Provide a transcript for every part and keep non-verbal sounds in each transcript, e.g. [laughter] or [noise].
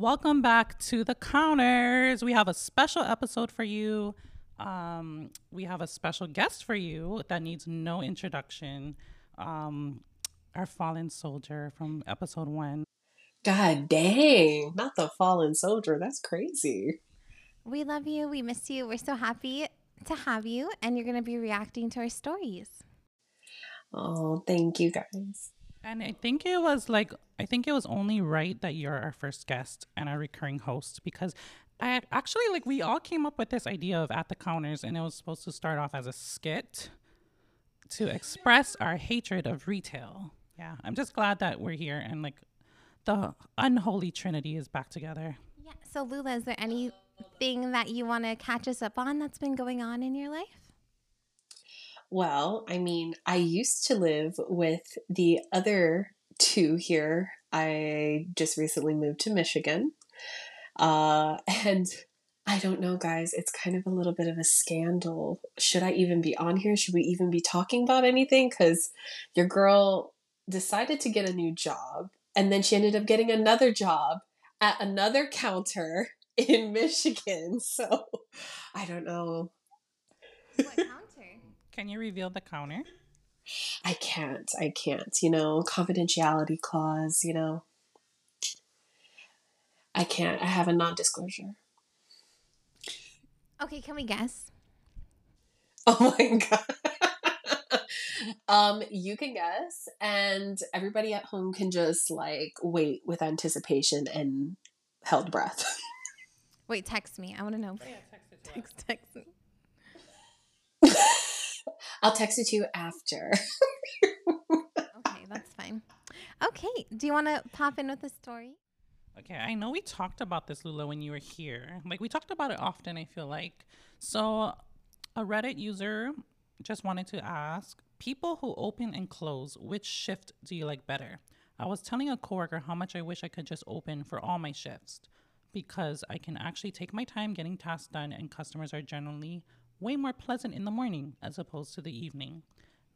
Welcome back to the counters. We have a special episode for you. Um, we have a special guest for you that needs no introduction. Um, our fallen soldier from episode one. God dang, not the fallen soldier. That's crazy. We love you. We miss you. We're so happy to have you, and you're going to be reacting to our stories. Oh, thank you guys. And I think it was like, I think it was only right that you're our first guest and our recurring host because I actually like we all came up with this idea of at the counters and it was supposed to start off as a skit to express our hatred of retail. Yeah, I'm just glad that we're here and like the unholy trinity is back together. Yeah. So, Lula, is there anything that you want to catch us up on that's been going on in your life? Well, I mean, I used to live with the other two here. I just recently moved to Michigan. Uh, [laughs] and I don't know, guys. It's kind of a little bit of a scandal. Should I even be on here? Should we even be talking about anything? Because your girl decided to get a new job and then she ended up getting another job at another counter [laughs] in Michigan. So I don't know. What counter? Can you reveal the counter? I can't. I can't. You know, confidentiality clause, you know. I can't. I have a non disclosure. Okay, can we guess? Oh my [laughs] god. um, you can guess, and everybody at home can just like wait with anticipation and held breath. [laughs] Wait, text me. I want to know. Text, text me. I'll text it to you after. [laughs] Okay, that's fine. Okay, do you want to pop in with a story? Okay, I know we talked about this, Lula, when you were here. Like, we talked about it often, I feel like. So, a Reddit user just wanted to ask people who open and close, which shift do you like better? I was telling a coworker how much I wish I could just open for all my shifts because I can actually take my time getting tasks done, and customers are generally way more pleasant in the morning as opposed to the evening.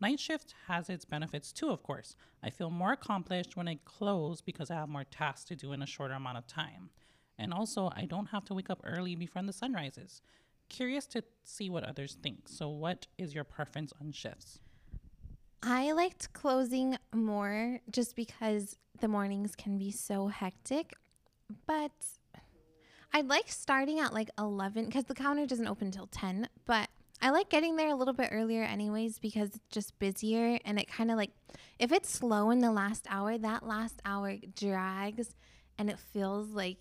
Night shift has its benefits too, of course. I feel more accomplished when I close because I have more tasks to do in a shorter amount of time. And also, I don't have to wake up early before the sun rises. Curious to see what others think. So, what is your preference on shifts? I liked closing more just because the mornings can be so hectic. But I like starting at like 11 because the counter doesn't open until 10. But I like getting there a little bit earlier, anyways, because it's just busier and it kind of like, if it's slow in the last hour, that last hour drags and it feels like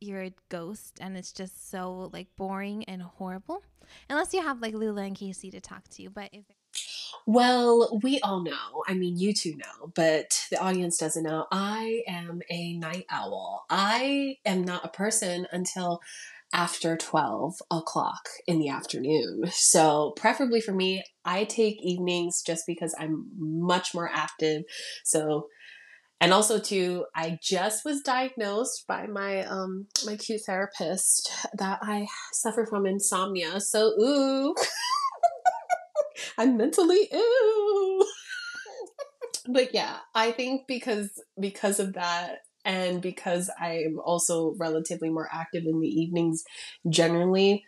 you're a ghost and it's just so like boring and horrible. Unless you have like Lula and Casey to talk to. you. But if Well, we all know. I mean, you two know, but the audience doesn't know. I am a night owl. I am not a person until after 12 o'clock in the afternoon. So, preferably for me, I take evenings just because I'm much more active. So, and also too, I just was diagnosed by my um my cute therapist that I suffer from insomnia. So, ooh. [laughs] I'm mentally ill. [laughs] but yeah, I think because because of that and because I'm also relatively more active in the evenings generally,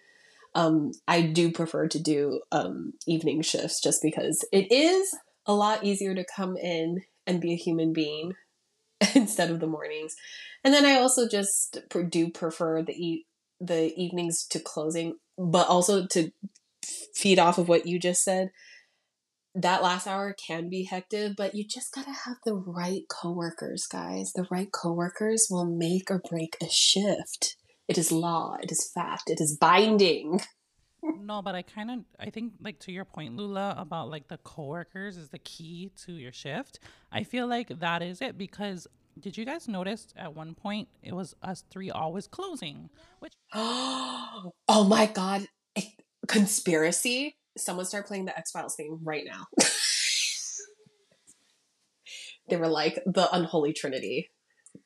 um, I do prefer to do um, evening shifts just because it is a lot easier to come in and be a human being [laughs] instead of the mornings. And then I also just do prefer the e- the evenings to closing, but also to feed off of what you just said. That last hour can be hectic, but you just gotta have the right coworkers, guys. The right coworkers will make or break a shift. It is law, it is fact, it is binding. [laughs] no, but I kind of I think like to your point, Lula, about like the coworkers is the key to your shift. I feel like that is it because did you guys notice at one point it was us three always closing, which [gasps] oh my god. Conspiracy. Someone start playing the X Files theme right now. [laughs] they were like the unholy trinity.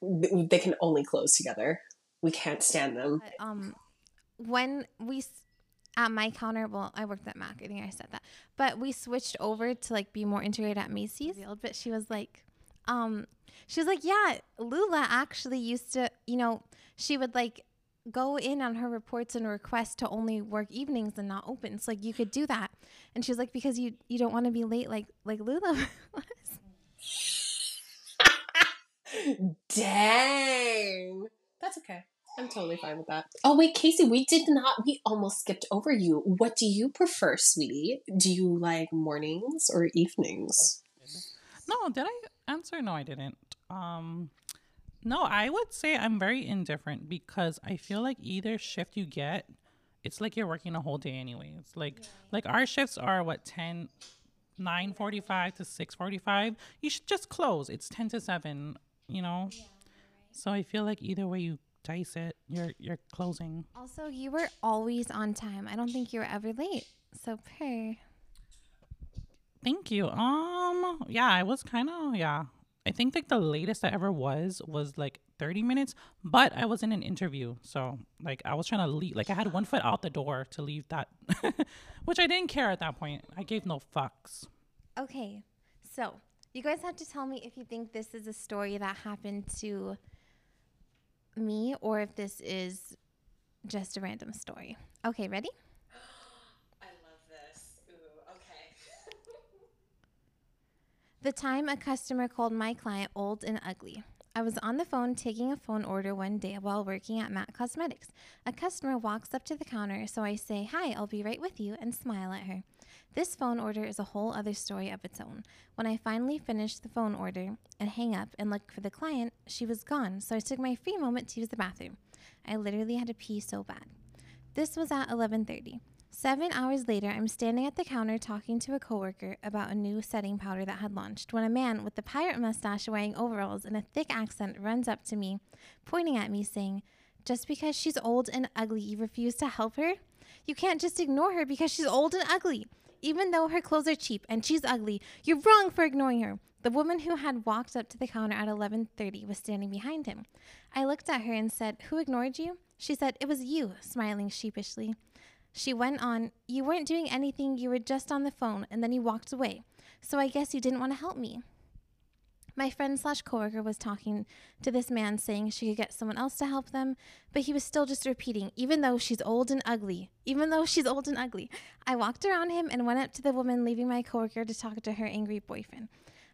They can only close together. We can't stand them. But, um, when we at my counter, well, I worked at Mac. I think I said that, but we switched over to like be more integrated at Macy's. But she was like, Um, she was like, yeah, Lula actually used to, you know, she would like go in on her reports and request to only work evenings and not open. So like you could do that. And she was like, because you you don't want to be late like like Lula [laughs] was. [laughs] Dang. That's okay. I'm totally fine with that. Oh wait, Casey, we did not we almost skipped over you. What do you prefer, sweetie? Do you like mornings or evenings? No, did I answer? No, I didn't. Um no, I would say I'm very indifferent because I feel like either shift you get, it's like you're working a whole day anyways. Like like our shifts are what 10 9:45 to 6:45. You should just close. It's 10 to 7, you know. So I feel like either way you dice it, you're you're closing. Also, you were always on time. I don't think you were ever late. So per. Thank you. Um yeah, I was kind of yeah. I think like the latest I ever was was like 30 minutes, but I was in an interview. So like I was trying to leave like I had one foot out the door to leave that [laughs] which I didn't care at that point. I gave no fucks. Okay, so you guys have to tell me if you think this is a story that happened to me or if this is just a random story. Okay, ready? I love this. Ooh, okay. The time a customer called my client old and ugly. I was on the phone taking a phone order one day while working at MAC Cosmetics. A customer walks up to the counter, so I say, Hi, I'll be right with you, and smile at her. This phone order is a whole other story of its own. When I finally finished the phone order and hang up and look for the client, she was gone, so I took my free moment to use the bathroom. I literally had to pee so bad. This was at 11:30. 7 hours later, I'm standing at the counter talking to a coworker about a new setting powder that had launched when a man with a pirate mustache wearing overalls and a thick accent runs up to me, pointing at me saying, "Just because she's old and ugly, you refuse to help her? You can't just ignore her because she's old and ugly. Even though her clothes are cheap and she's ugly, you're wrong for ignoring her." The woman who had walked up to the counter at 11:30 was standing behind him. I looked at her and said, "Who ignored you?" She said, "It was you," smiling sheepishly. She went on, You weren't doing anything, you were just on the phone, and then you walked away. So I guess you didn't want to help me. My friend slash coworker was talking to this man saying she could get someone else to help them, but he was still just repeating, even though she's old and ugly, even though she's old and ugly. I walked around him and went up to the woman, leaving my coworker to talk to her angry boyfriend.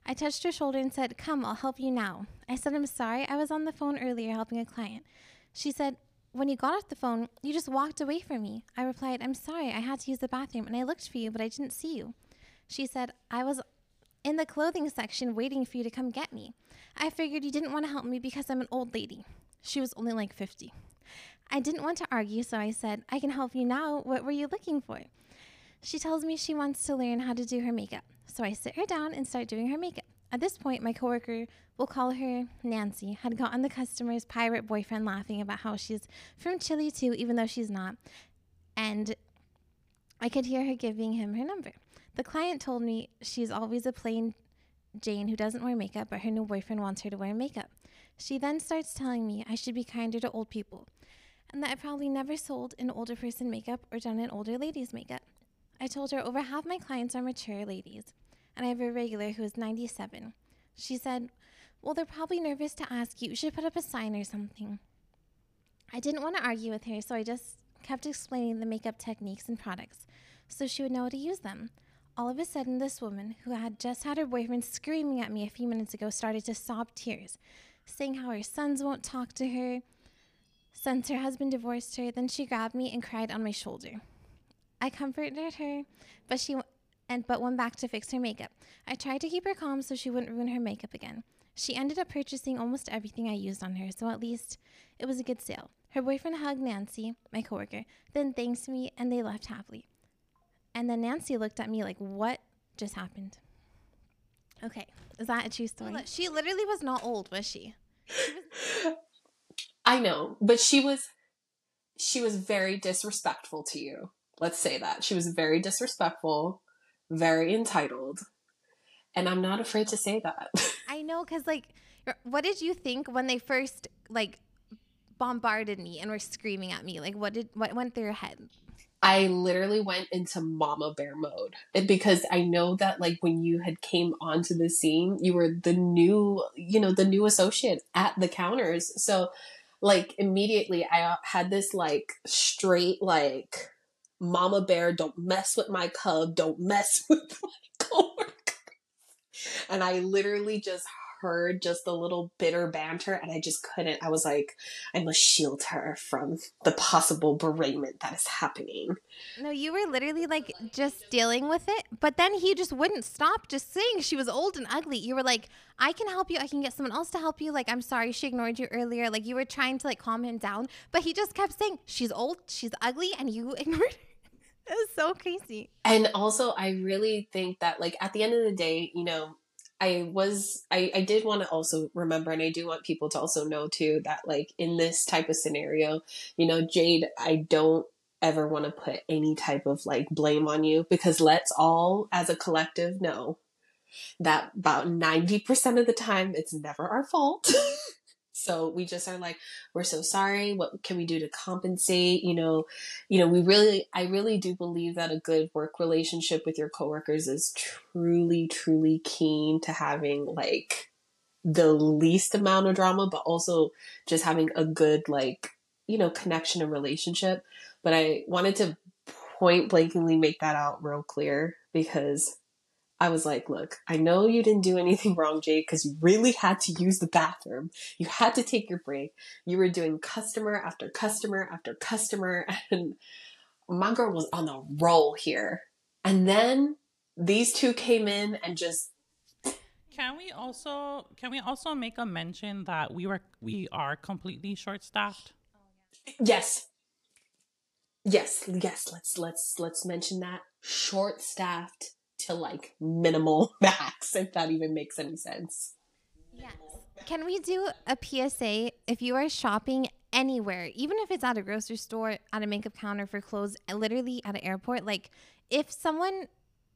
I touched her shoulder and said, Come, I'll help you now. I said, I'm sorry, I was on the phone earlier helping a client. She said, when you got off the phone, you just walked away from me. I replied, I'm sorry, I had to use the bathroom and I looked for you, but I didn't see you. She said, I was in the clothing section waiting for you to come get me. I figured you didn't want to help me because I'm an old lady. She was only like 50. I didn't want to argue, so I said, I can help you now. What were you looking for? She tells me she wants to learn how to do her makeup. So I sit her down and start doing her makeup. At this point, my coworker, we'll call her Nancy, had gotten the customer's pirate boyfriend laughing about how she's from Chile too, even though she's not. And I could hear her giving him her number. The client told me she's always a plain Jane who doesn't wear makeup, but her new boyfriend wants her to wear makeup. She then starts telling me I should be kinder to old people, and that I probably never sold an older person makeup or done an older lady's makeup. I told her over half my clients are mature ladies, and I have a regular who is 97. She said, Well, they're probably nervous to ask you. You should put up a sign or something. I didn't want to argue with her, so I just kept explaining the makeup techniques and products so she would know how to use them. All of a sudden, this woman, who had just had her boyfriend screaming at me a few minutes ago, started to sob tears, saying how her sons won't talk to her since her husband divorced her. Then she grabbed me and cried on my shoulder. I comforted her, but she and but went back to fix her makeup. I tried to keep her calm so she wouldn't ruin her makeup again. She ended up purchasing almost everything I used on her, so at least it was a good sale. Her boyfriend hugged Nancy, my coworker, then thanked me and they left happily. And then Nancy looked at me like, What just happened? Okay, is that a true story? She literally was not old, was she? [laughs] I know, but she was she was very disrespectful to you. Let's say that. She was very disrespectful, very entitled. And I'm not afraid to say that. [laughs] I know, because like, what did you think when they first like bombarded me and were screaming at me? Like, what did what went through your head? I literally went into mama bear mode because I know that like when you had came onto the scene, you were the new, you know, the new associate at the counters. So like immediately I had this like straight like mama bear don't mess with my cub, don't mess [laughs] with my coworker. And I literally just heard just a little bitter banter and I just couldn't. I was like, I must shield her from the possible beratement that is happening. No, you were literally like just dealing with it, but then he just wouldn't stop just saying she was old and ugly. You were like, I can help you. I can get someone else to help you. Like, I'm sorry she ignored you earlier. Like, you were trying to like calm him down, but he just kept saying, she's old, she's ugly, and you [laughs] ignored her. [laughs] It was so crazy. And also, I really think that, like, at the end of the day, you know, I was I, I did want to also remember and I do want people to also know too that like in this type of scenario, you know, Jade, I don't ever want to put any type of like blame on you because let's all as a collective know that about 90% of the time it's never our fault. [laughs] So we just are like, we're so sorry. What can we do to compensate? You know, you know, we really, I really do believe that a good work relationship with your coworkers is truly, truly keen to having like the least amount of drama, but also just having a good, like, you know, connection and relationship. But I wanted to point blankly make that out real clear because I was like, look, I know you didn't do anything [laughs] wrong, Jade, because you really had to use the bathroom. You had to take your break. You were doing customer after customer after customer, [laughs] and my girl was on a roll here. And then these two came in and just can we also can we also make a mention that we were we are completely short staffed? Yes. Yes, yes, let's let's let's mention that. Short staffed to like minimal [laughs] max, if that even makes any sense. Yes. Can we do a PSA if you are shopping anywhere, even if it's at a grocery store, at a makeup counter for clothes, uh, literally at an airport, like if someone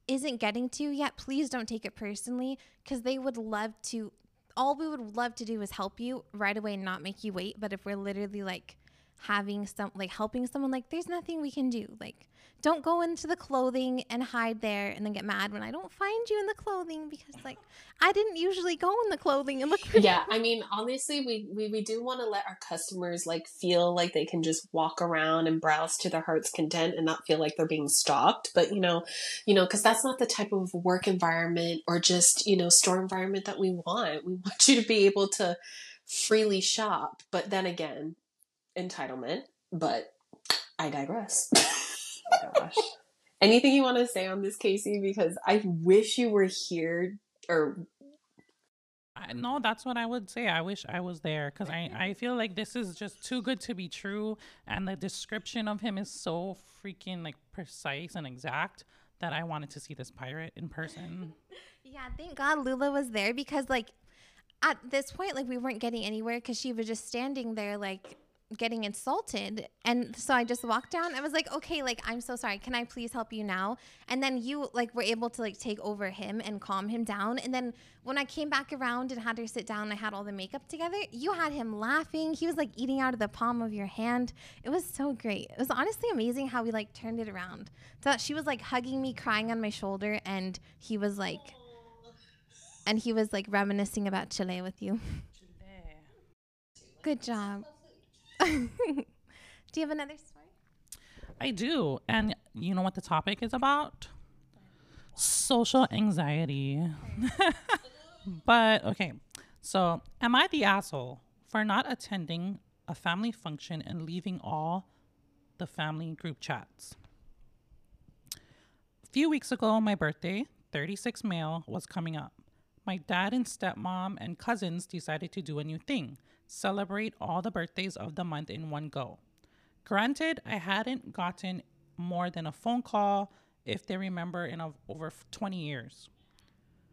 isn't getting to you yet, please don't take it personally because they would love to. All we would love to do is help you right away and not make you wait. But if we're literally like having some, like helping someone, like there's nothing we can do. Like don't go into the clothing and hide there and then get mad when I don't find you in the clothing because like I didn't usually go in the clothing and look for Yeah, I mean honestly we, we, we do want to let our customers like feel like they can just walk around and browse to their heart's content and not feel like they're being stalked. But you know, you know, because that's not the type of work environment or just, you know, store environment that we want. We want [laughs] you to be able to freely shop. But then again, entitlement. But I digress. [laughs] Oh gosh. Anything you want to say on this, Casey? Because I wish you were here or I, no, that's what I would say. I wish I was there because I, I feel like this is just too good to be true. And the description of him is so freaking like precise and exact that I wanted to see this pirate in person. [laughs] yeah, thank God Lula was there because like at this point, like we weren't getting anywhere because she was just standing there like getting insulted. And so i just walked down. I was like okay like i'm so sorry. Can i please help you now? And then you like were able to like take over him and calm him down. And then when i came back around and had her sit down i had all the makeup together you had him laughing. He was like eating out of the palm of your hand. It was so great. It was honestly amazing how we like turned it around. So she was like hugging me crying on my shoulder and he was like and he was like reminiscing about chile with you. Good job [laughs] do you have another story? I do. And you know what the topic is about? Social anxiety. [laughs] but okay. So, am I the asshole for not attending a family function and leaving all the family group chats? A few weeks ago, my birthday, 36 male, was coming up. My dad and stepmom and cousins decided to do a new thing celebrate all the birthdays of the month in one go. Granted, I hadn't gotten more than a phone call, if they remember, in a, over 20 years.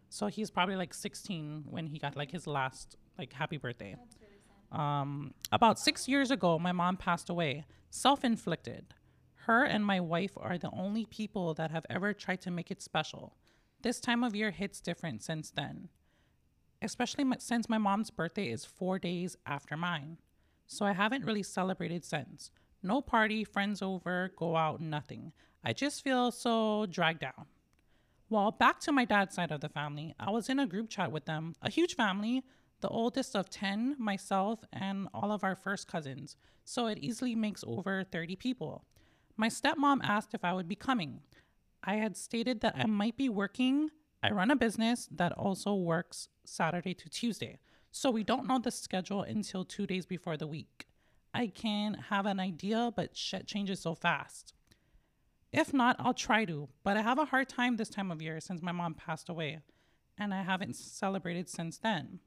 So he's probably like 16 when he got like his last like happy birthday. Really um, about six years ago, my mom passed away, self-inflicted. Her and my wife are the only people that have ever tried to make it special. This time of year hits different since then especially since my mom's birthday is four days after mine. So I haven't really celebrated since. No party, friends over, go out, nothing. I just feel so dragged down. Well, back to my dad's side of the family, I was in a group chat with them, a huge family, the oldest of 10, myself, and all of our first cousins, so it easily makes over 30 people. My stepmom asked if I would be coming. I had stated that I might be working. I run a business that also works Saturday to Tuesday, so we don't know the schedule until two days before the week. I can have an idea, but shit changes so fast. If not, I'll try to, but I have a hard time this time of year since my mom passed away, and I haven't celebrated since then.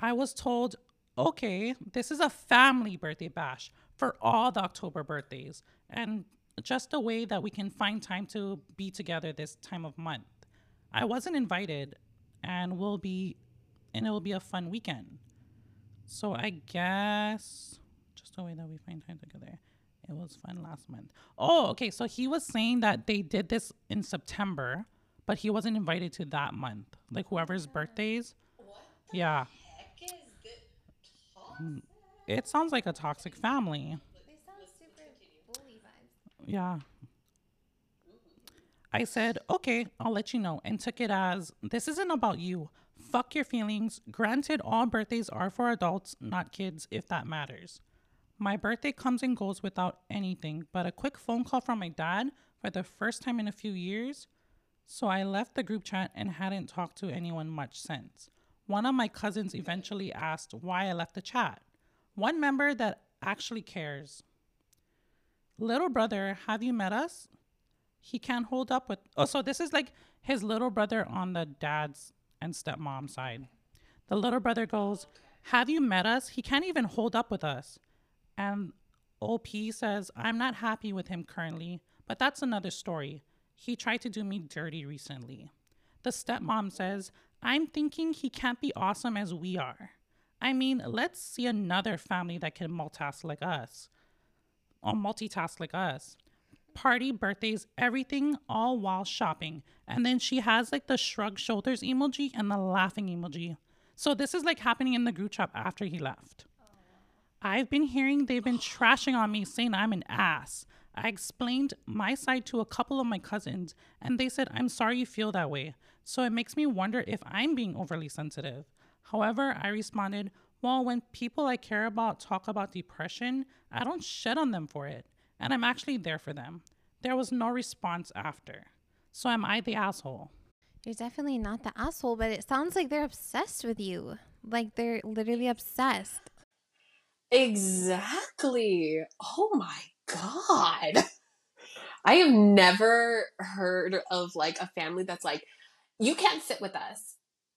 I was told, okay, this is a family birthday bash for all the October birthdays, and just a way that we can find time to be together this time of month. I wasn't invited, and will be, and it will be a fun weekend. So I guess just a way that we find time together. It was fun last month. Oh, okay. So he was saying that they did this in September, but he wasn't invited to that month. Like whoever's birthdays. What? Yeah. Mm, It sounds like a toxic family. They sound super bully vibes. Yeah. I said, okay, I'll let you know, and took it as this isn't about you. Fuck your feelings. Granted, all birthdays are for adults, not kids, if that matters. My birthday comes and goes without anything but a quick phone call from my dad for the first time in a few years. So I left the group chat and hadn't talked to anyone much since. One of my cousins eventually asked why I left the chat. One member that actually cares. Little brother, have you met us? He can't hold up with. Uh, oh, so this is like his little brother on the dad's and stepmom side. The little brother goes, Have you met us? He can't even hold up with us. And OP says, I'm not happy with him currently, but that's another story. He tried to do me dirty recently. The stepmom says, I'm thinking he can't be awesome as we are. I mean, let's see another family that can multitask like us. Or multitask like us. Party, birthdays, everything, all while shopping. And then she has like the shrug shoulders emoji and the laughing emoji. So this is like happening in the group chat after he left. I've been hearing they've been trashing on me, saying I'm an ass. I explained my side to a couple of my cousins, and they said, I'm sorry you feel that way. So it makes me wonder if I'm being overly sensitive. However, I responded, Well, when people I care about talk about depression, I don't shit on them for it, and I'm actually there for them. There was no response after. So am I the asshole? You're definitely not the asshole, but it sounds like they're obsessed with you. Like they're literally obsessed. Exactly. Oh my god. I have never heard of like a family that's like, you can't sit with us,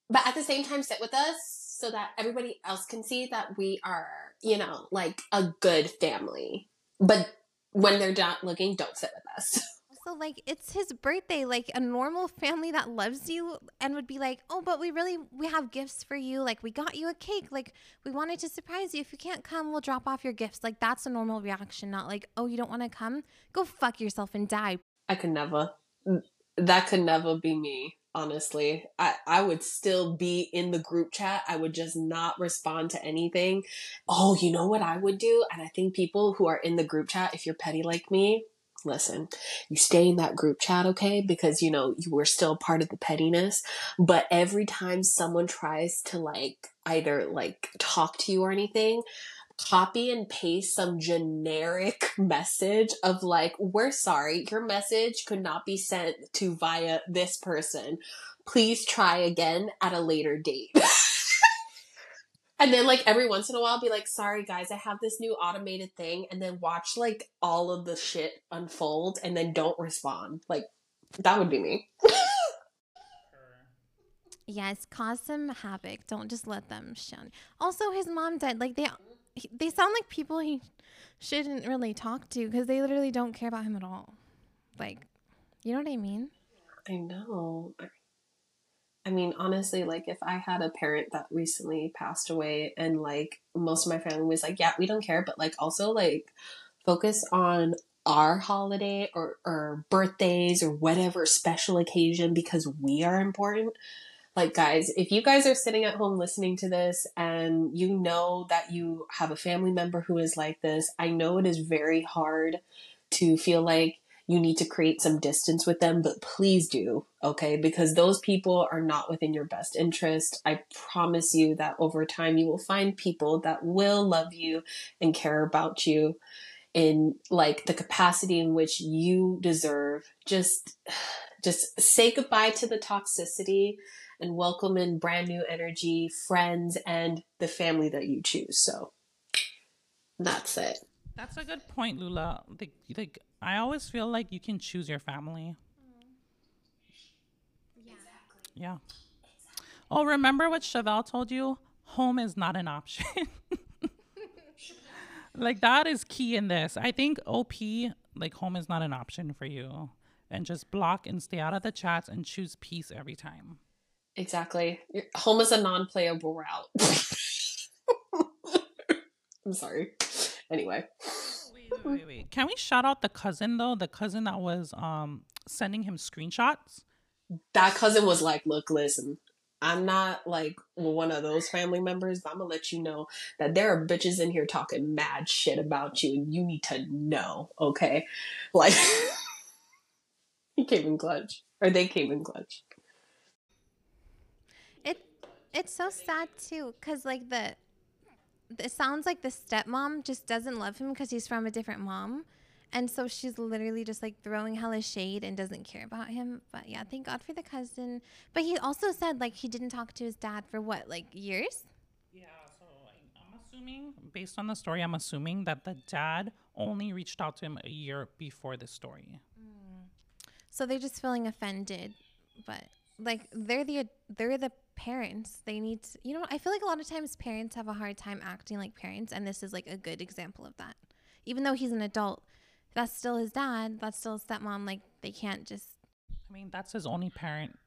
but at the same time, sit with us so that everybody else can see that we are, you know, like a good family. But when they're not looking, don't sit with us. [laughs] So like it's his birthday. Like a normal family that loves you and would be like, "Oh, but we really we have gifts for you. Like we got you a cake. Like we wanted to surprise you. If you can't come, we'll drop off your gifts." Like that's a normal reaction, not like, "Oh, you don't want to come? Go fuck yourself and die." I could never. That could never be me, honestly. I, I would still be in the group chat. I would just not respond to anything. Oh, you know what I would do? And I think people who are in the group chat, if you're petty like me, listen, you stay in that group chat, okay? Because, you know, you were still part of the pettiness. But every time someone tries to like either like talk to you or anything, copy and paste some generic [laughs] message of like, we're sorry, your message could not be sent to via this person. Please try again at a later date. [laughs] and then like every once in a while be like, sorry guys, I have this new automated thing, and then watch like all of the shit unfold and then don't respond. Like that would be me. Yes, cause some havoc. Don't just let them shun. Also, his mom died. Like they, he- they sound like people he shouldn't really talk to because they literally don't care about him at all. Like, you know what I mean? I know. I mean, honestly, like if I had a parent that recently passed away and like most of my family was like, yeah, we don't care, but like also like focus on our holiday or, or birthdays or whatever special occasion because we are important. Like guys if you guys are sitting at home listening to this and you know that you have a family member who is like this i know it is very hard to feel like you need to create some distance with them but please do okay? Because those people are not within your best interest. I promise you that over time you will find people that will love you and care about you in like the capacity in which you deserve. Just [sighs] just say goodbye to the toxicity and welcome in brand new energy, friends, and the family that you choose. So that's it. That's a good point, Lula. Like, like I always feel like you can choose your family. Mm-hmm. Yeah. Yeah. Oh, remember what Chevelle told you? Home is not an option. [laughs] like that is key in this. I think OP, like home is not an option for you. And just block and stay out of the chats and choose peace every time. Exactly. Home is a non-playable route. [laughs] I'm sorry. Anyway. Wait, wait, wait, Can we shout out the cousin though? The cousin that was um sending him screenshots. That cousin was like, "Look, listen. I'm not like one of those family members, but I'm gonna let you know that there are bitches in here talking mad shit about you, and you need to know, okay? Like, [laughs] he came in clutch, or they came in clutch. It's so sad too, cause like the, it sounds like the stepmom just doesn't love him because he's from a different mom, and so she's literally just like throwing hella shade and doesn't care about him. But yeah, thank God for the cousin. But he also said like he didn't talk to his dad for what like years. Yeah, so I'm assuming based on the story, I'm assuming that the dad only reached out to him a year before the story. Mm. So they're just feeling offended, but like they're the they're the parents they need to, you know i feel like a lot of times parents have a hard time acting like parents and this is like a good example of that. Even though he's an adult that's still his dad that's still his stepmom like they can't just i mean that's his only parent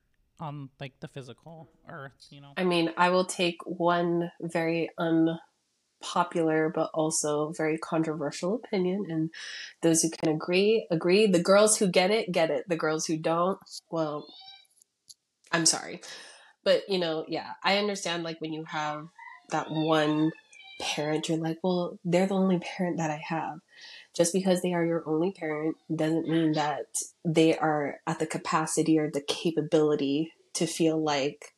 on like the physical earth you know? I mean i will take one very unpopular but also very controversial opinion and those who can agree agree. The girls who get it get it. The girls who don't well i'm sorry but you know, yeah, I understand like when you have that one parent, you're like, well, they're the only parent that I have. Just because they are your only parent doesn't mean that they are at the capacity or the capability to feel like,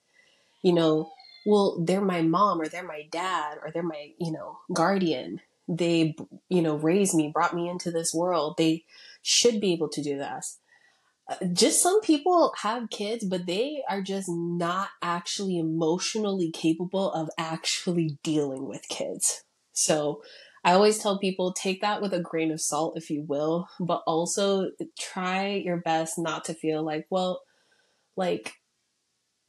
you know, well, they're my mom or they're my dad or they're my, you know, guardian. They, you know, raised me, brought me into this world. They should be able to do this just some people have kids, but they are just not actually emotionally capable of actually dealing with kids. So I always tell people take that with a grain of salt, if you will, but also try your best not to feel like, well, like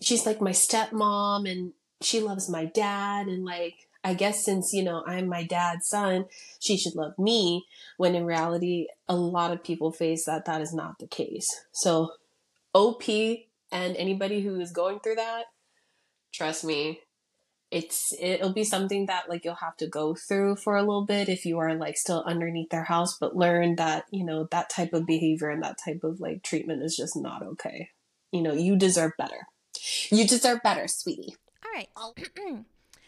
she's like my stepmom and she loves my dad and like I guess since, you know, I'm my dad's son, she should love me. When in reality, a lot of people face that that is not the case. So, OP and anybody who is going through that, trust me, it's it'll be something that like you'll have to go through for a little bit if you are like still underneath their house but learn that you know that type of behavior and that type of like treatment is just not okay you know you deserve better you deserve better sweetie all right [clears throat]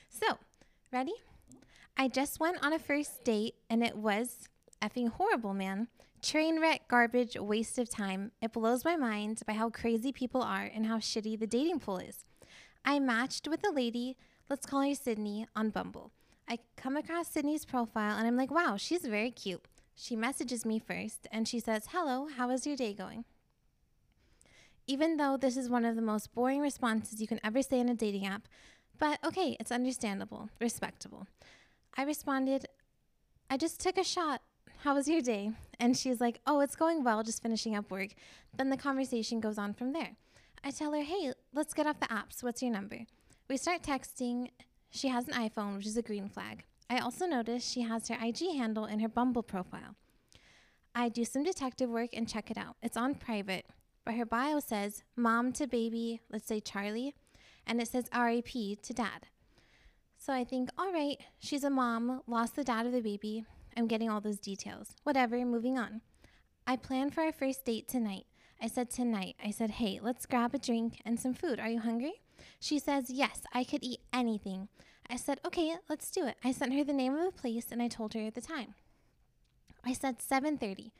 so Ready? I just went on a first date and it was effing horrible, man. Train wreck, garbage, waste of time. It blows my mind by how crazy people are and how shitty the dating pool is. I matched with a lady, let's call her Sydney, on Bumble. I come across Sydney's profile and I'm like, wow, she's very cute. She messages me first and she says, Hello, how is your day going? Even though this is one of the most boring responses you can ever say in a dating app, but okay, it's understandable, respectable. I responded, I just took a shot. How was your day? And she's like, Oh, it's going well, just finishing up work. Then the conversation goes on from there. I tell her, Hey, let's get off the apps. What's your number? We start texting. She has an iPhone, which is a green flag. I also notice she has her IG handle in her Bumble profile. I do some detective work and check it out. It's on private, but her bio says mom to baby, let's say Charlie, and it says RAP to dad. So I think, all right, she's a mom, lost the dad of the baby. I'm getting all those details. Whatever, moving on. I plan for our first date tonight. I said tonight. I said, hey, let's grab a drink and some food. Are you hungry? She says, Yes, I could eat anything. I said, Okay, let's do it. I sent her the name of the place and I told her the time. I said 7:30.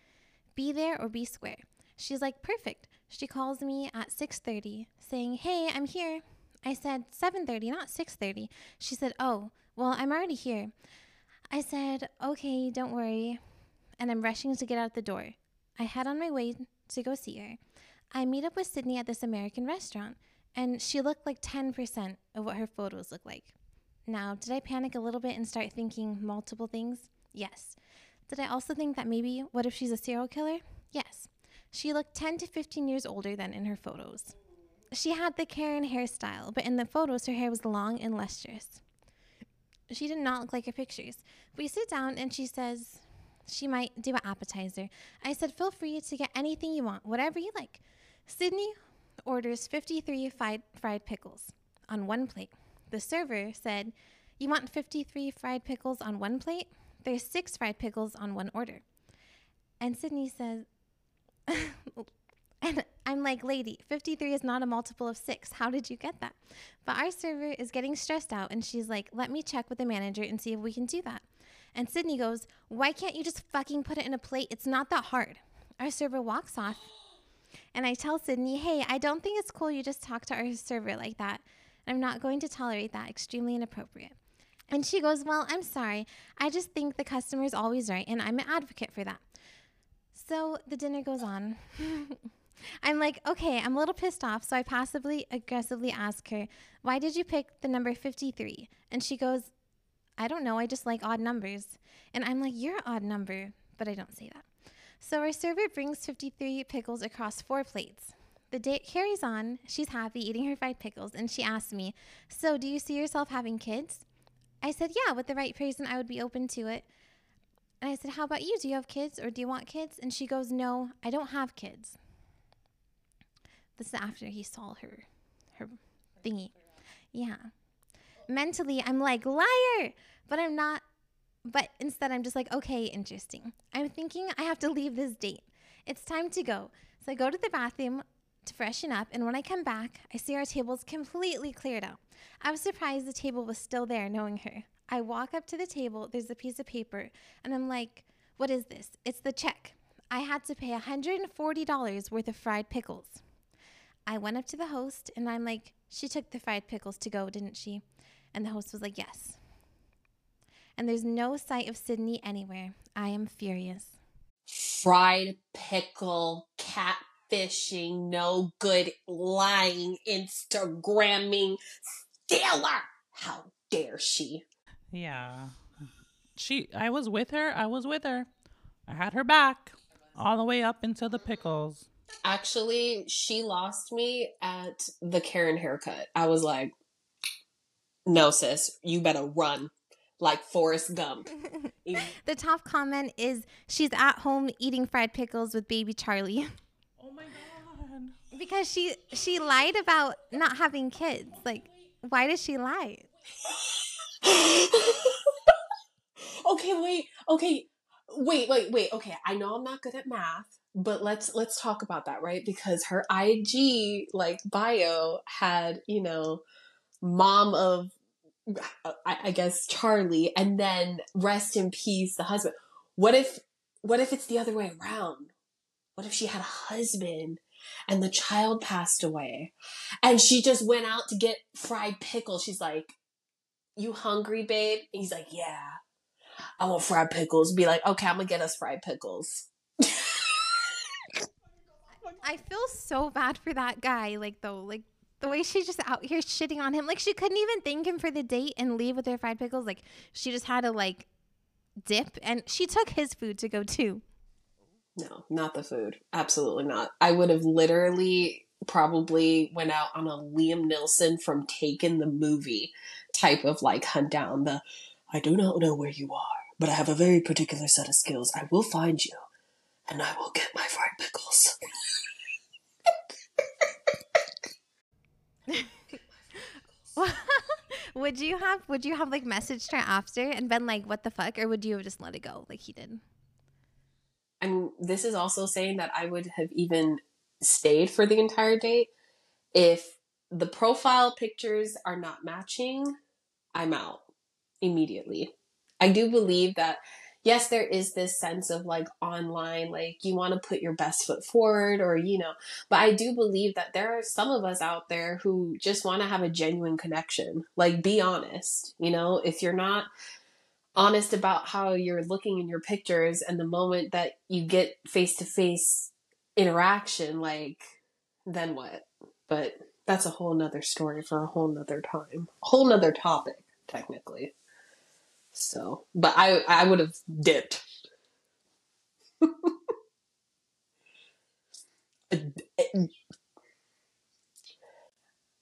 Be there or be square. She's like, "Perfect." She calls me at 6:30 saying, "Hey, I'm here." I said 7:30, not 6:30. She said, "Oh, well, I'm already here." I said, "Okay, don't worry." And I'm rushing to get out the door. I head on my way to go see her. I meet up with Sydney at this American restaurant, and she looked like 10% of what her photos look like. Now, did I panic a little bit and start thinking multiple things? Yes. Did I also think that maybe, what if she's a serial killer? Yes. She looked 10 to 15 years older than in her photos. She had the Karen hairstyle, but in the photos, her hair was long and lustrous. She did not look like her pictures. We sit down and she says she might do an appetizer. I said, feel free to get anything you want, whatever you like. Sydney orders 53 fried, fried pickles on one plate. The server said, You want 53 fried pickles on one plate? There's six fried pickles on one order. And Sydney says, [laughs] and I'm like, lady, 53 is not a multiple of six. How did you get that? But our server is getting stressed out and she's like, let me check with the manager and see if we can do that. And Sydney goes, why can't you just fucking put it in a plate? It's not that hard. Our server walks off and I tell Sydney, hey, I don't think it's cool you just talk to our server like that. I'm not going to tolerate that. Extremely inappropriate. And she goes, Well, I'm sorry. I just think the customer is always right, and I'm an advocate for that. So the dinner goes on. [laughs] I'm like, okay, I'm a little pissed off. So I passively aggressively ask her, why did you pick the number 53? And she goes, I don't know. I just like odd numbers. And I'm like, you're an odd number. But I don't say that. So our server brings 53 pickles across four plates. The date carries on. She's happy eating her fried pickles. And she asks me, So do you see yourself having kids? I said, Yeah, with the right person, I would be open to it. And I said, How about you? Do you have kids or do you want kids? And she goes, No, I don't have kids. This is after he saw her, her thingy. Yeah. Mentally, I'm like, liar, but I'm not. But instead, I'm just like, okay, interesting. I'm thinking I have to leave this date. It's time to go. So I go to the bathroom to freshen up, and when I come back, I see our tables completely cleared out. I was surprised the table was still there, knowing her. I walk up to the table, there's a piece of paper, and I'm like, what is this? It's the check. I had to pay $140 worth of fried pickles. I went up to the host and I'm like, she took the fried pickles to go, didn't she? And the host was like, yes. And there's no sight of Sydney anywhere. I am furious. Fried pickle, catfishing, no good, lying, Instagramming, stealer. How dare she? Yeah. She I was with her. I was with her. I had her back all the way up into the pickles. Actually, she lost me at the Karen haircut. I was like, no, sis, you better run like Forrest Gump. [laughs] the top comment is she's at home eating fried pickles with baby Charlie. [laughs] Oh my god. Because she she lied about not having kids. Like, why did she lie? [laughs] okay, wait. Okay. Wait, wait, wait. Okay, I know I'm not good at math, but let's let's talk about that, right? Because her IG like bio had, you know, mom of uh, I, I guess Charlie and then rest in peace the husband. What if what if it's the other way around? What if she had a husband and the child passed away and she just went out to get fried pickles? She's like, You hungry, babe? And he's like, Yeah. I want fried pickles. Be like, Okay, I'm gonna get us fried pickles. I feel so bad for that guy, like though, like the way she's just out here shitting on him. Like she couldn't even thank him for the date and leave with her fried pickles. Like she just had to like dip and she took his food to go too. No, not the food. Absolutely not. I would have literally probably went out on a Liam Neeson from Taken the movie type of like hunt down the I do not know where you are, but I have a very particular set of skills. I will find you and I will get my fried pickles. [laughs] [laughs] would you have would you have like messaged her after and been like what the fuck? or would you have just let it go like he did? I mean, this is also saying that I would have even stayed for the entire date. If the profile pictures are not matching, I'm out immediately. I do believe that yes, there is this sense of like online, like you want to put your best foot forward or, you know, but I do believe that there are some of us out there who just want to have a genuine connection. Like, be honest, you know, if you're not honest about how you're looking in your pictures and the moment that you get face to face interaction, like, then what? But that's a whole nother story for a whole nother time, whole nother topic, technically. So, but I I would have dipped. [laughs]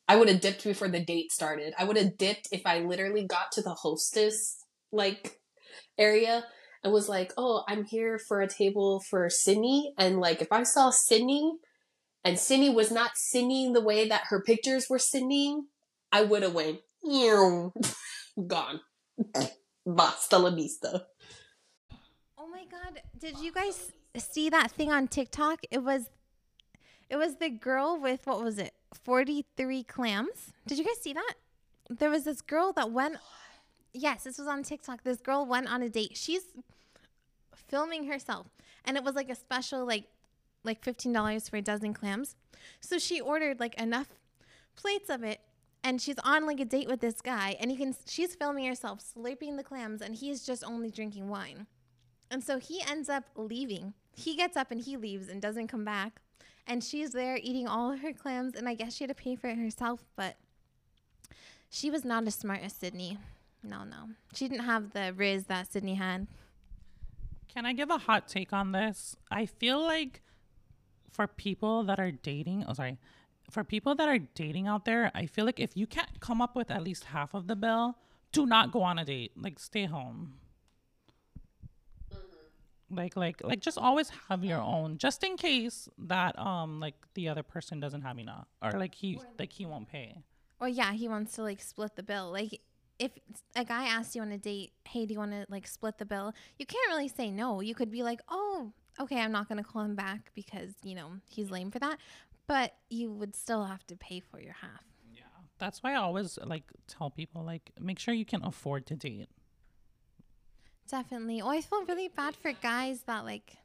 I would have dipped before the date started. I would have dipped if I literally got to the hostess like area and was like, "Oh, I'm here for a table for Sydney," and like if I saw Sydney and Sydney was not singing the way that her pictures were singing, I would have went [laughs] gone. Basta la vista. Oh my god, did you guys see that thing on TikTok? It was it was the girl with what was it? 43 clams. Did you guys see that? There was this girl that went Yes, this was on TikTok. This girl went on a date. She's filming herself and it was like a special like like $15 for a dozen clams. So she ordered like enough plates of it and she's on like a date with this guy and you can she's filming herself slurping the clams and he's just only drinking wine. And so he ends up leaving. He gets up and he leaves and doesn't come back and she's there eating all her clams and i guess she had to pay for it herself but she was not as smart as sydney. No no. She didn't have the riz that sydney had. Can i give a hot take on this? I feel like for people that are dating oh sorry for people that are dating out there, I feel like if you can't come up with at least half of the bill, do not go on a date. Like stay home. Mm-hmm. Like like like just always have your own just in case that um like the other person doesn't have enough or like he like he won't pay. Well, yeah, he wants to like split the bill. Like if a guy asks you on a date, "Hey, do you want to like split the bill?" You can't really say no. You could be like, "Oh, okay, I'm not going to call him back because, you know, he's lame for that." But you would still have to pay for your half. Yeah. That's why I always like tell people like make sure you can afford to date. Definitely. Oh, I feel really bad for guys that like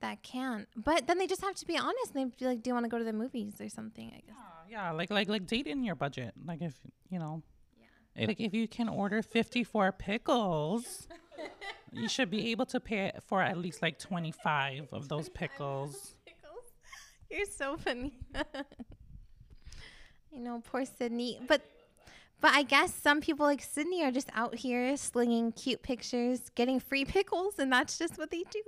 that can't. But then they just have to be honest. And they'd be like, "Do you want to go to the movies or something?" I guess. Yeah, yeah. Like like like date in your budget. Like if you know, yeah. like if you can order fifty four pickles, you should be able to pay for at least like twenty five of those pickles. You're so funny. [laughs] you know, poor Sydney. But but I guess some people like Sydney are just out here slinging cute pictures, getting free pickles, and that's just what they do.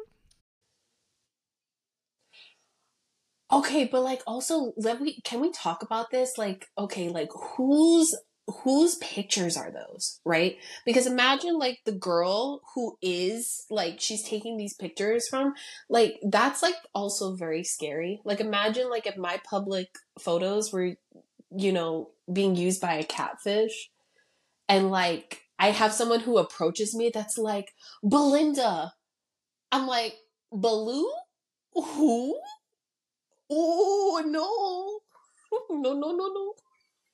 Okay, but like also let we can we talk about this? Like, okay, like who's whose pictures are those, right? Because imagine like the girl who is like she's taking these pictures from, like that's like also very scary. Like imagine like if my public photos were, you know, being used by a catfish and like I have someone who approaches me that's like, Belinda. I'm like, Baloo? Who? Oh [laughs] no. No, no, no, no.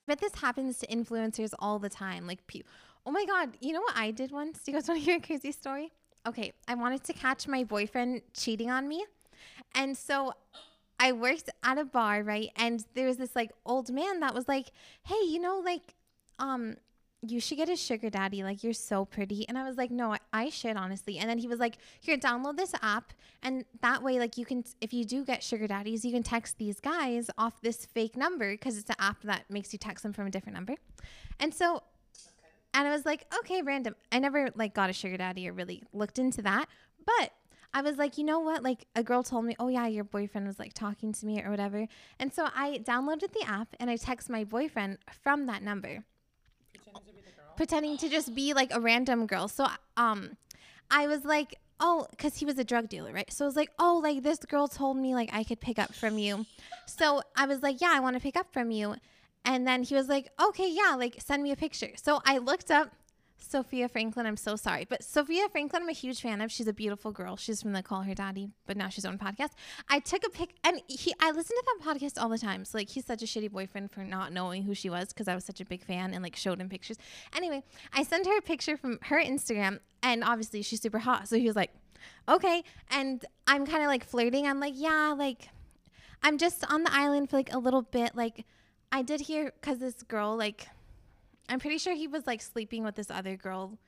But this happens to influencers all the time. Like, pe- oh my God, you know what I did once? Do you guys want to hear a crazy story? Okay, I wanted to catch my boyfriend cheating on me. And so I worked at a bar, right? And there was this like old man that was like, hey, you know, like, um, you should get a sugar daddy. Like, you're so pretty. And I was like, no, I, I should, honestly. And then he was like, here, download this app. And that way, like, you can, if you do get sugar daddies, you can text these guys off this fake number because it's an app that makes you text them from a different number. And so, and I was like, okay, random. I never, like, got a sugar daddy or really looked into that. But I was like, you know what? Like a girl told me, oh yeah, your boyfriend was like talking to me or whatever. And so I downloaded the app and I text my boyfriend from that number pretending to just be like a random girl. So um I was like, "Oh, cuz he was a drug dealer, right?" So I was like, "Oh, like this girl told me like I could pick up from you." So I was like, "Yeah, I want to pick up from you." And then he was like, "Okay, yeah, like send me a picture." So I looked up Sofia Franklyn, I'm so sorry. But Sofia Franklyn, I'm a huge fan of. She's a beautiful girl. She's from the Call Her Daddy, but now she's on podcast. I took a pic and he I listen to that podcast all the time. So like he's such a shitty boyfriend for not knowing who she was because I was such a big fan and like showed him pictures. Anyway, I sent her a picture from her Instagram and obviously she's super hot. So he was like, Okay. And I'm kind of like flirting. I'm like, yeah, like I'm just on the island for like a little bit. Like I did hear because this girl like I'm pretty sure he was like sleeping with this other girl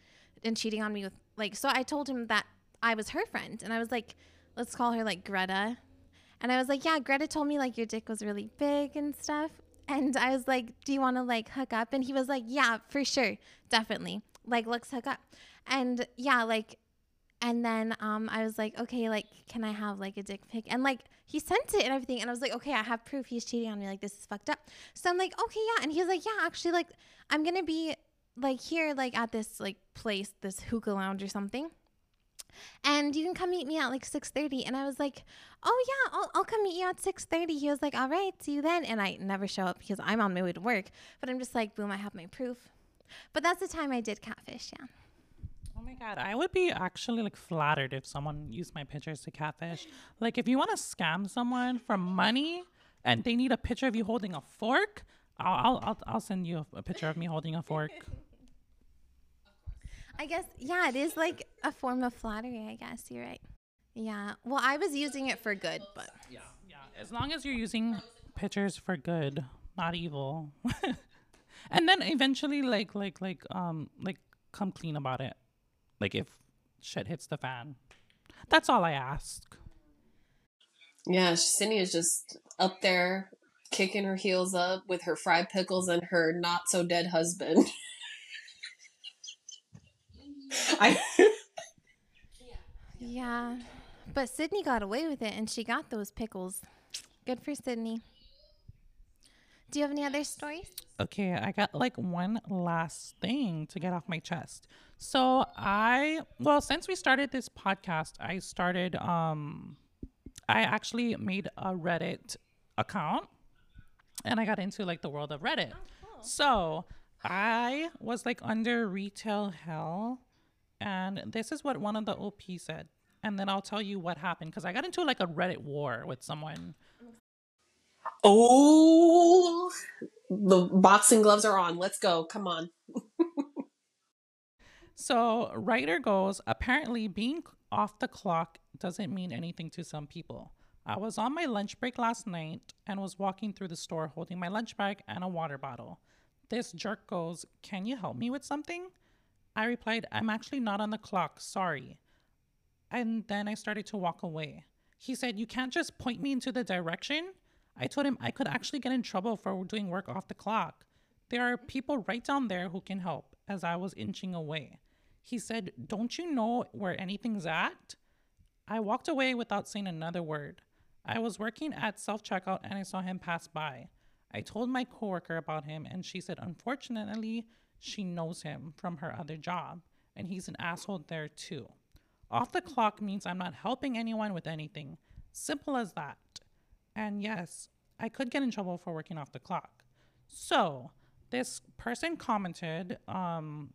and cheating on me with like so I told him that I was her friend and I was like let's call her like Greta. And I was like yeah Greta told me like your dick was really big and stuff. And I was like do you want to like hook up? And he was like yeah for sure definitely like let's hook up. And yeah like and then um, I was like, okay, like, can I have like a dick pic? And like, he sent it and everything. And I was like, okay, I have proof he's cheating on me. Like, this is fucked up. So I'm like, okay, yeah. And he was like, yeah, actually, like, I'm gonna be like here, like at this like place, this hookah lounge or something. And you can come meet me at like 6:30. And I was like, oh yeah, I'll, I'll come meet you at 6:30. He was like, all right, see you then. And I never show up because I'm on my way to work. But I'm just like, boom, I have my proof. But that's the time I did catfish, yeah. Oh my god, I would be actually like flattered if someone used my pictures to catfish. Like if you want to scam someone for money and they need a picture of you holding a fork, I'll I'll I'll, I'll send you a, a picture of me holding a fork. [laughs] I guess yeah, it is like a form of flattery. I guess you're right. Yeah. Well, I was using it for good, but Yeah, yeah. As long as you're using pictures for good, not evil. [laughs] and then eventually like like like um like come clean about it. Like if shit hits the fan. That's all I ask. Yeah, Sydney is just up there kicking her heels up with her fried pickles and her not so dead husband. [laughs] I yeah. But Sydney got away with it and she got those pickles. Good for Sydney. Do you have any other stories? Okay, I got like one last thing to get off my chest. So I well, since we started this podcast, I started um I actually made a Reddit account and I got into like the world of Reddit. So I was like under retail hell and this is what one of the OP said. And then I'll tell you what happened because I got into like a Reddit war with someone. Oh, the boxing gloves are on. Let's go. Come on. So, writer goes, apparently being off the clock doesn't mean anything to some people. I was on my lunch break last night and was walking through the store holding my lunch bag and a water bottle. This jerk goes, Can you help me with something? I replied, I'm actually not on the clock, sorry. And then I started to walk away. He said, You can't just point me into the direction. I told him I could actually get in trouble for doing work off the clock. There are people right down there who can help, as I was inching away. He said, Don't you know where anything's at? I walked away without saying another word. I was working at self checkout and I saw him pass by. I told my coworker about him and she said, Unfortunately, she knows him from her other job and he's an asshole there too. Off the clock means I'm not helping anyone with anything. Simple as that. And yes, I could get in trouble for working off the clock. So, this person commented um,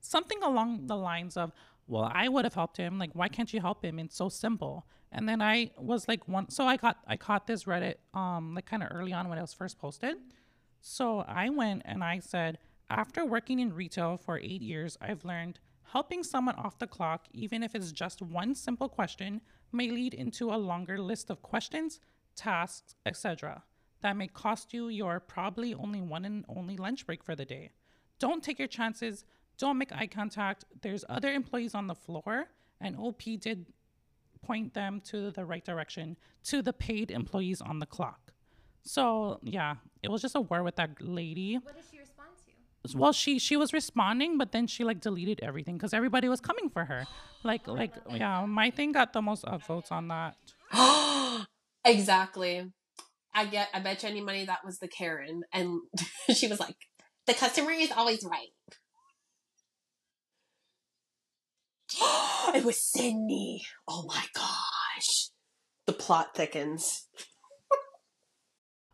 something along the lines of, well, I would have helped him. Like, why can't you help him? It's so simple. And then I was like, one, so I got, I caught this Reddit, um, like kind of early on when it was first posted. So I went and I said, after working in retail for eight years, I've learned helping someone off the clock, even if it's just one simple question, may lead into a longer list of questions, tasks, etc. that may cost you your probably only one and only lunch break for the day. Don't take your chances. Don't make eye contact. There's other employees on the floor, and OP did point them to the right direction to the paid employees on the clock. So yeah, it was just a war with that lady. What did she respond to? Well, she she was responding, but then she like deleted everything because everybody was coming for her. [gasps] Like like yeah, my thing got the most upvotes on that. [gasps] exactly. I get. I bet you any money that was the Karen, and [laughs] she was like, "The customer is always right." [gasps] it was Sydney. Oh my gosh. The plot thickens. [laughs]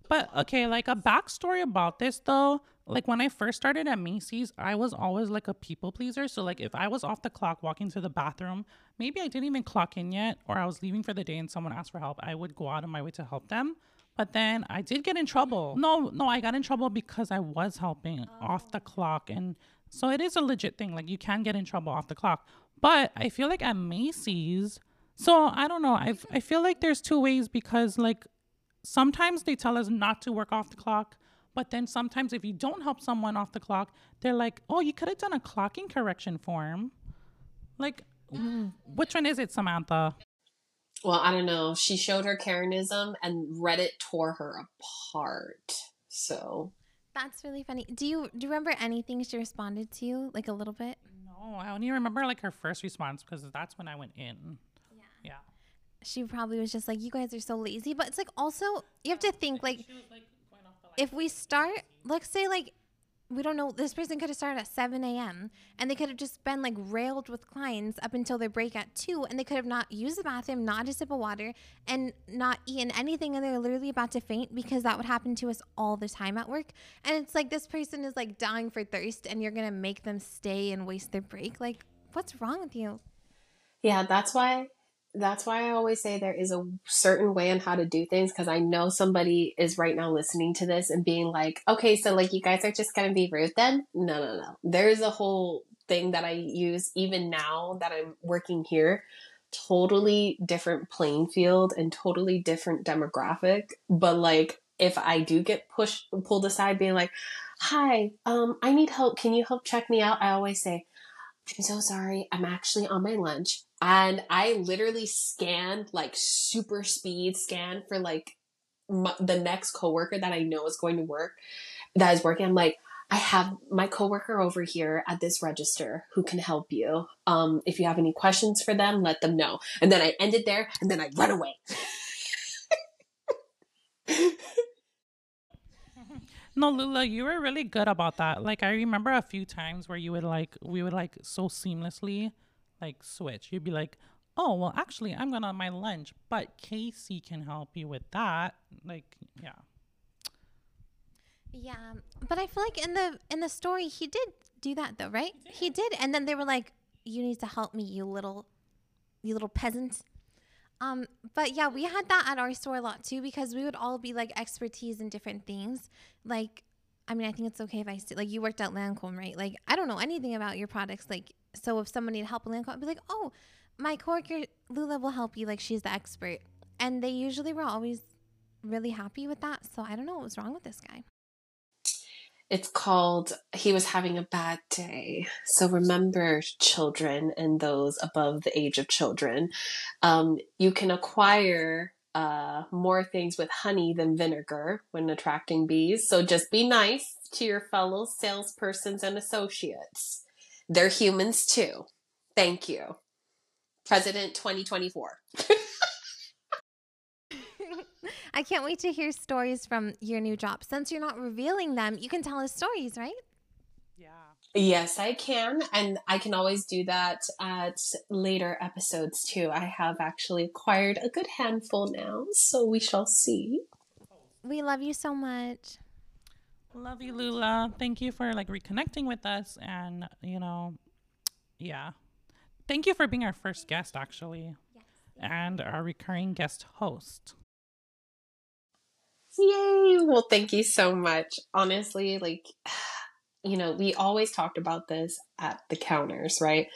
But okay, like a backstory about this though. Like when I first started at Macy's, I was always like a people pleaser. So like if I was off the clock walking to the bathroom, maybe I didn't even clock in yet, or I was leaving for the day and someone asked for help, I would go out of my way to help them. But then I did get in trouble. No, no, I got in trouble because I was helping off the oh. clock. And so it is a legit thing. Like you can get in trouble off the clock. But I feel like at Macy's, so I don't know. I I feel like there's two ways because like sometimes they tell us not to work off the clock, but then sometimes if you don't help someone off the clock, they're like, "Oh, you could have done a clocking correction form." Like, mm. which one is it, Samantha? Well, I don't know. She showed her Karenism and Reddit tore her apart. So That's really funny. Do you do you remember anything she responded to you? Like a little bit? No, I only remember like her first response because that's when I went in. Yeah. Yeah. She probably was just like, You guys are so lazy. But it's like also you have to think like like going off the if we start let's say like we don't know this person could have started at 7 a.m and they could have just been like railed with clients up until their break at 2 and they could have not used the bathroom not a sip of water and not eaten anything and they're literally about to faint because that would happen to us all the time at work. And it's like this person is like dying for thirst and you're gonna make them stay and waste their break. Like what's wrong with you? Yeah, that's why that's why I always say there is a certain way on how to do things because I know somebody is right now listening to this and being like, okay, so like you guys are just gonna be rude then? No, no, no. There's a whole thing that I use even now that I'm working here. Totally different playing field and totally different demographic. But like if I do get pushed pulled aside being like, Hi, um, I need help. Can you help check me out? I always say, I'm so sorry. I'm actually on my lunch. And I literally scanned like super speed scan for like my, the next coworker that I know is going to work that is working. I'm like, I have my coworker over here at this register who can help you. Um, if you have any questions for them, let them know. And then I ended there and then I run away. [laughs] No, Lula, you were really good about that. Like I remember a few times where you would like we would like so seamlessly like switch. You'd be like, "Oh, well, actually, I'm going on my lunch, but Casey can help you with that." Like, yeah. Yeah, um, but I feel like in the in the story he did do that though, right? He did, and then they were like, "You need to help me, you little, you little peasant." Um, but yeah, we had that at our store a lot too because we would all be like expertise in different things. Like, I mean, I think it's okay if I say like you worked at Lancome, right? Like, I don't know anything about your products. Like, so if someone needed help with Lancome, I'd be like, "Oh, my coworker Lula will help you. Like, she's the expert." And they usually were always really happy with that. So I don't know what was wrong with this guy. It's called He Was Having a Bad Day. So remember, children and those above the age of children, um, you can acquire uh, more things with honey than vinegar when attracting bees. So just be nice to your fellow salespersons and associates. They're humans too. Thank you. President 2024. [laughs] I can't wait to hear stories from your new job. Since you're not revealing them, you can tell us stories, right? Yeah. Yes, I can. And I can always do that at later episodes too. I have actually acquired a good handful now, so we shall see. We love you so much. Love you, Lula. Thank you for like reconnecting with us and, you know, yeah. Thank you for being our first guest actually. And our recurring guest host. Yay! Well, thank you so much. Honestly, like, [sighs] you know, we always talked about this at the counters, right?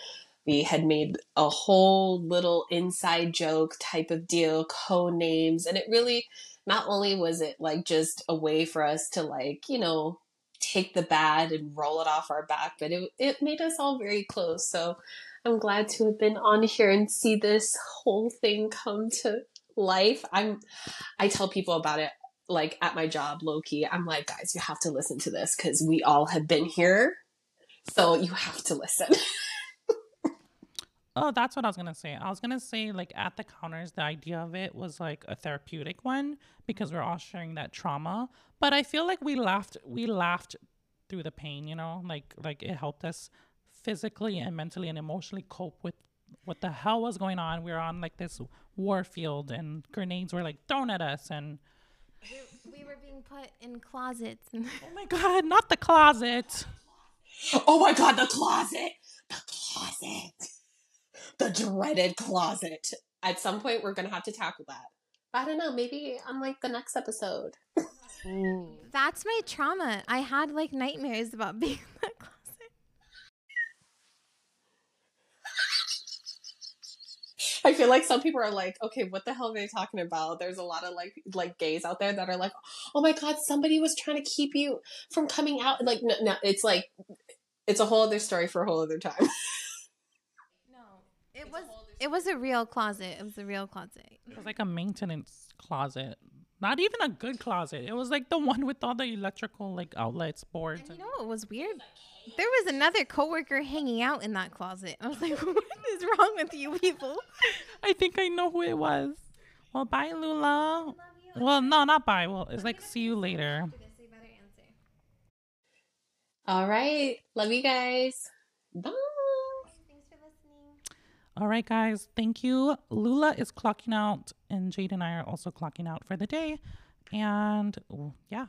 We had made a whole little inside joke type of deal, code names, and it really not only was it like just a way for us to like, you know, take the bad and roll it off our back, but it it made us all very close. So I'm glad to have been on here and see this whole thing come to life. I'm I tell people about it like at my job, low key. I'm like, guys, you have to listen to this because we all have been here. So you have to listen. [laughs] Oh, that's what I was gonna say. I was gonna say like at the counters, the idea of it was like a therapeutic one because we're all sharing that trauma. But I feel like we laughed we laughed through the pain, you know? Like like it helped us physically and mentally and emotionally cope with what the hell was going on. We were on like this war field and grenades were like thrown at us and We were being put in closets. [laughs] Oh my god, not the closet. Oh my god, the closet! The closet! The dreaded closet. At some point, we're gonna have to tackle that. I don't know, maybe on like the next episode. Mm. That's my trauma. I had like nightmares about being in that closet. I feel like some people are like, okay, what the hell are they talking about? There's a lot of like like gays out there that are like, oh my god, somebody was trying to keep you from coming out. Like, no, no it's like, it's a whole other story for a whole other time. [laughs] No, it was it was a real closet. It was a real closet. It was like a maintenance closet. Not even a good closet. It was like the one with all the electrical like outlets, boards. And And you know what was weird? There was another coworker hanging out in that closet. I was like, [laughs] what is wrong with you people? [laughs] I think I know who it was. Well, bye, Lula. Well, no, not bye. Well, it's like see you later. All right, love you guys. Bye. Thanks for listening. All right, guys. Thank you. Lula is clocking out, and Jade and I are also clocking out for the day. And oh, yeah.